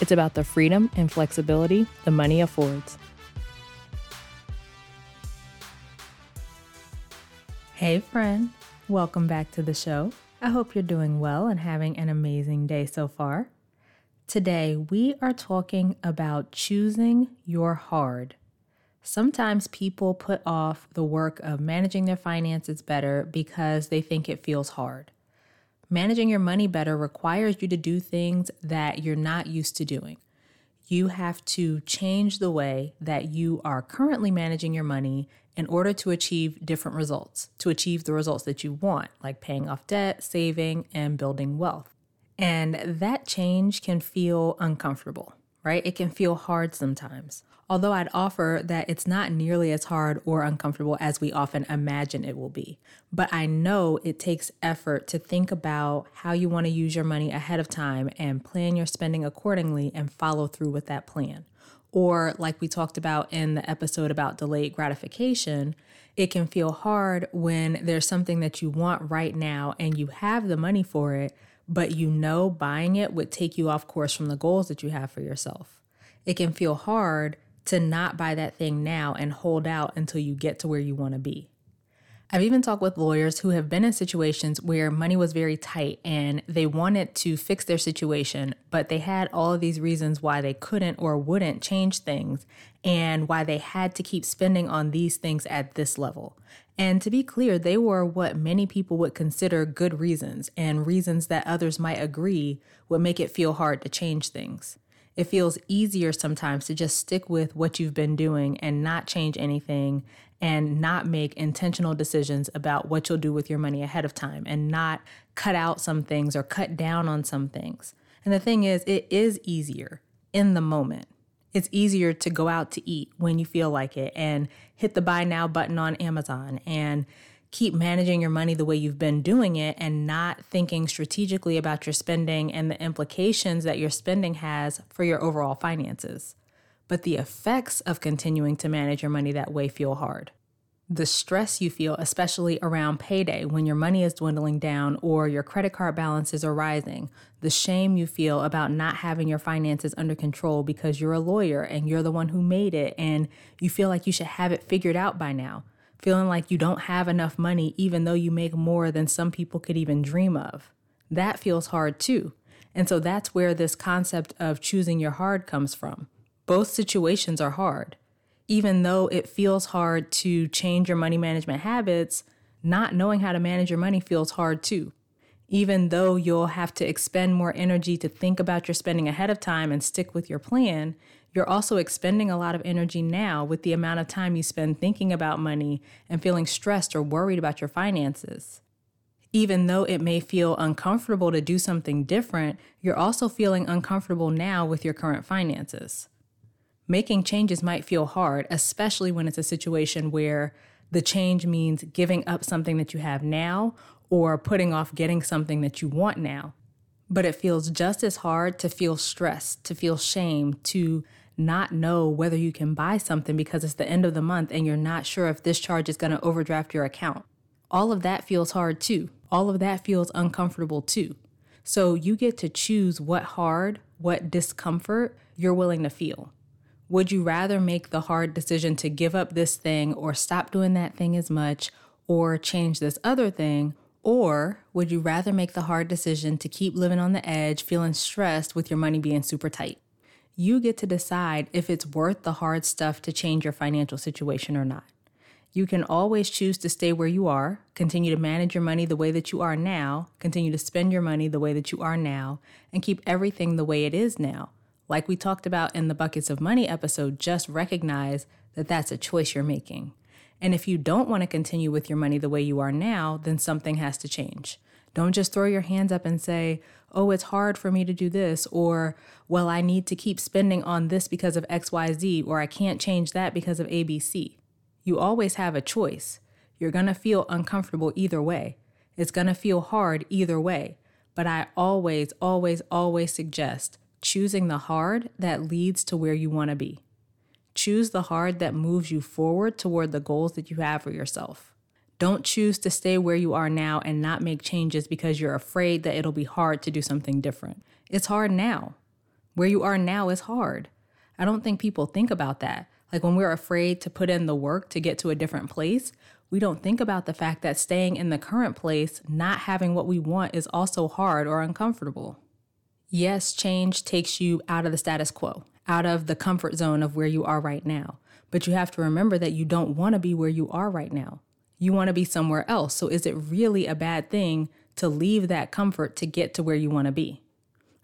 it's about the freedom and flexibility the money affords. Hey, friend, welcome back to the show. I hope you're doing well and having an amazing day so far. Today, we are talking about choosing your hard. Sometimes people put off the work of managing their finances better because they think it feels hard. Managing your money better requires you to do things that you're not used to doing. You have to change the way that you are currently managing your money in order to achieve different results, to achieve the results that you want, like paying off debt, saving, and building wealth. And that change can feel uncomfortable, right? It can feel hard sometimes although I'd offer that it's not nearly as hard or uncomfortable as we often imagine it will be. But I know it takes effort to think about how you want to use your money ahead of time and plan your spending accordingly and follow through with that plan. Or, like we talked about in the episode about delayed gratification, it can feel hard when there's something that you want right now and you have the money for it, but you know buying it would take you off course from the goals that you have for yourself. It can feel hard to not buy that thing now and hold out until you get to where you want to be. I've even talked with lawyers who have been in situations where money was very tight and they wanted to fix their situation, but they had all of these reasons why they couldn't or wouldn't change things and why they had to keep spending on these things at this level. And to be clear, they were what many people would consider good reasons and reasons that others might agree would make it feel hard to change things it feels easier sometimes to just stick with what you've been doing and not change anything and not make intentional decisions about what you'll do with your money ahead of time and not cut out some things or cut down on some things. And the thing is, it is easier in the moment. It's easier to go out to eat when you feel like it and hit the buy now button on Amazon and keep managing your money the way you've been doing it and not thinking strategically about your spending and the implications that your spending has for your overall finances. But the effects of continuing to manage your money that way feel hard. The stress you feel, especially around payday when your money is dwindling down or your credit card balances are rising, the shame you feel about not having your finances under control because you're a lawyer and you're the one who made it and you feel like you should have it figured out by now feeling like you don't have enough money, even though you make more than some people could even dream of. That feels hard too. And so that's where this concept of choosing your hard comes from. Both situations are hard. Even though it feels hard to change your money management habits, not knowing how to manage your money feels hard too. Even though you'll have to expend more energy to think about your spending ahead of time and stick with your plan, you're also expending a lot of energy now with the amount of time you spend thinking about money and feeling stressed or worried about your finances. Even though it may feel uncomfortable to do something different, you're also feeling uncomfortable now with your current finances. Making changes might feel hard, especially when it's a situation where the change means giving up something that you have now or putting off getting something that you want now. But it feels just as hard to feel stressed, to feel shame, to not know whether you can buy something because it's the end of the month and you're not sure if this charge is going to overdraft your account. All of that feels hard too. All of that feels uncomfortable too. So you get to choose what hard, what discomfort you're willing to feel. Would you rather make the hard decision to give up this thing or stop doing that thing as much or change this other thing? Or would you rather make the hard decision to keep living on the edge, feeling stressed with your money being super tight? You get to decide if it's worth the hard stuff to change your financial situation or not. You can always choose to stay where you are, continue to manage your money the way that you are now, continue to spend your money the way that you are now, and keep everything the way it is now. Like we talked about in the Buckets of Money episode, just recognize that that's a choice you're making. And if you don't want to continue with your money the way you are now, then something has to change. Don't just throw your hands up and say, oh, it's hard for me to do this, or, well, I need to keep spending on this because of XYZ, or I can't change that because of ABC. You always have a choice. You're going to feel uncomfortable either way. It's going to feel hard either way. But I always, always, always suggest choosing the hard that leads to where you want to be. Choose the hard that moves you forward toward the goals that you have for yourself. Don't choose to stay where you are now and not make changes because you're afraid that it'll be hard to do something different. It's hard now. Where you are now is hard. I don't think people think about that. Like when we're afraid to put in the work to get to a different place, we don't think about the fact that staying in the current place, not having what we want, is also hard or uncomfortable. Yes, change takes you out of the status quo, out of the comfort zone of where you are right now. But you have to remember that you don't want to be where you are right now. You want to be somewhere else. So is it really a bad thing to leave that comfort to get to where you want to be?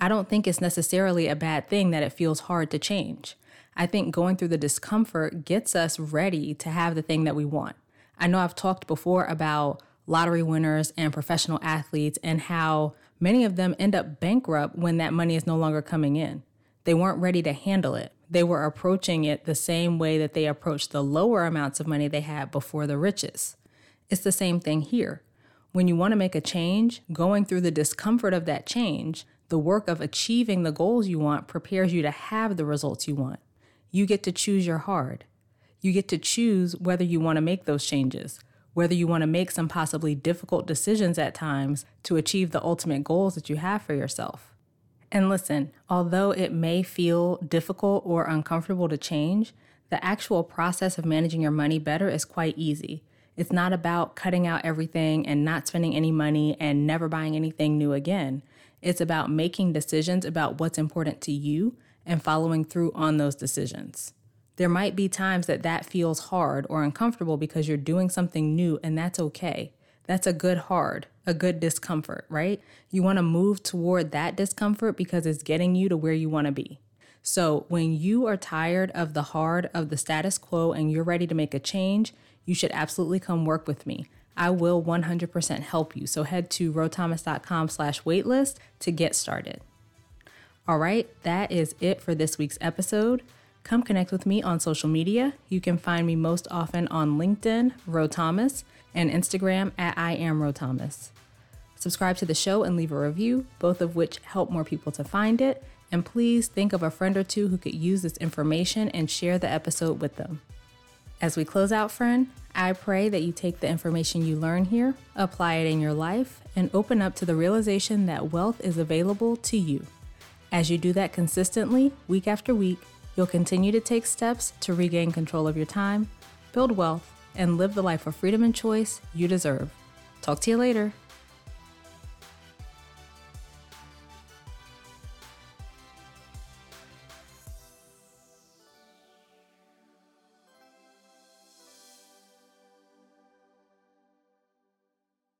I don't think it's necessarily a bad thing that it feels hard to change. I think going through the discomfort gets us ready to have the thing that we want. I know I've talked before about lottery winners and professional athletes and how many of them end up bankrupt when that money is no longer coming in. They weren't ready to handle it they were approaching it the same way that they approached the lower amounts of money they had before the riches. It's the same thing here. When you want to make a change, going through the discomfort of that change, the work of achieving the goals you want prepares you to have the results you want. You get to choose your hard. You get to choose whether you want to make those changes, whether you want to make some possibly difficult decisions at times to achieve the ultimate goals that you have for yourself. And listen, although it may feel difficult or uncomfortable to change, the actual process of managing your money better is quite easy. It's not about cutting out everything and not spending any money and never buying anything new again. It's about making decisions about what's important to you and following through on those decisions. There might be times that that feels hard or uncomfortable because you're doing something new, and that's okay. That's a good hard, a good discomfort, right? You want to move toward that discomfort because it's getting you to where you want to be. So, when you are tired of the hard of the status quo and you're ready to make a change, you should absolutely come work with me. I will 100% help you. So head to rothomas.com slash waitlist to get started. All right, that is it for this week's episode. Come connect with me on social media. You can find me most often on LinkedIn, Ro Thomas, and Instagram at I am Ro Thomas. Subscribe to the show and leave a review, both of which help more people to find it. And please think of a friend or two who could use this information and share the episode with them. As we close out, friend, I pray that you take the information you learn here, apply it in your life, and open up to the realization that wealth is available to you. As you do that consistently, week after week, you'll continue to take steps to regain control of your time, build wealth, and live the life of freedom and choice you deserve. Talk to you later.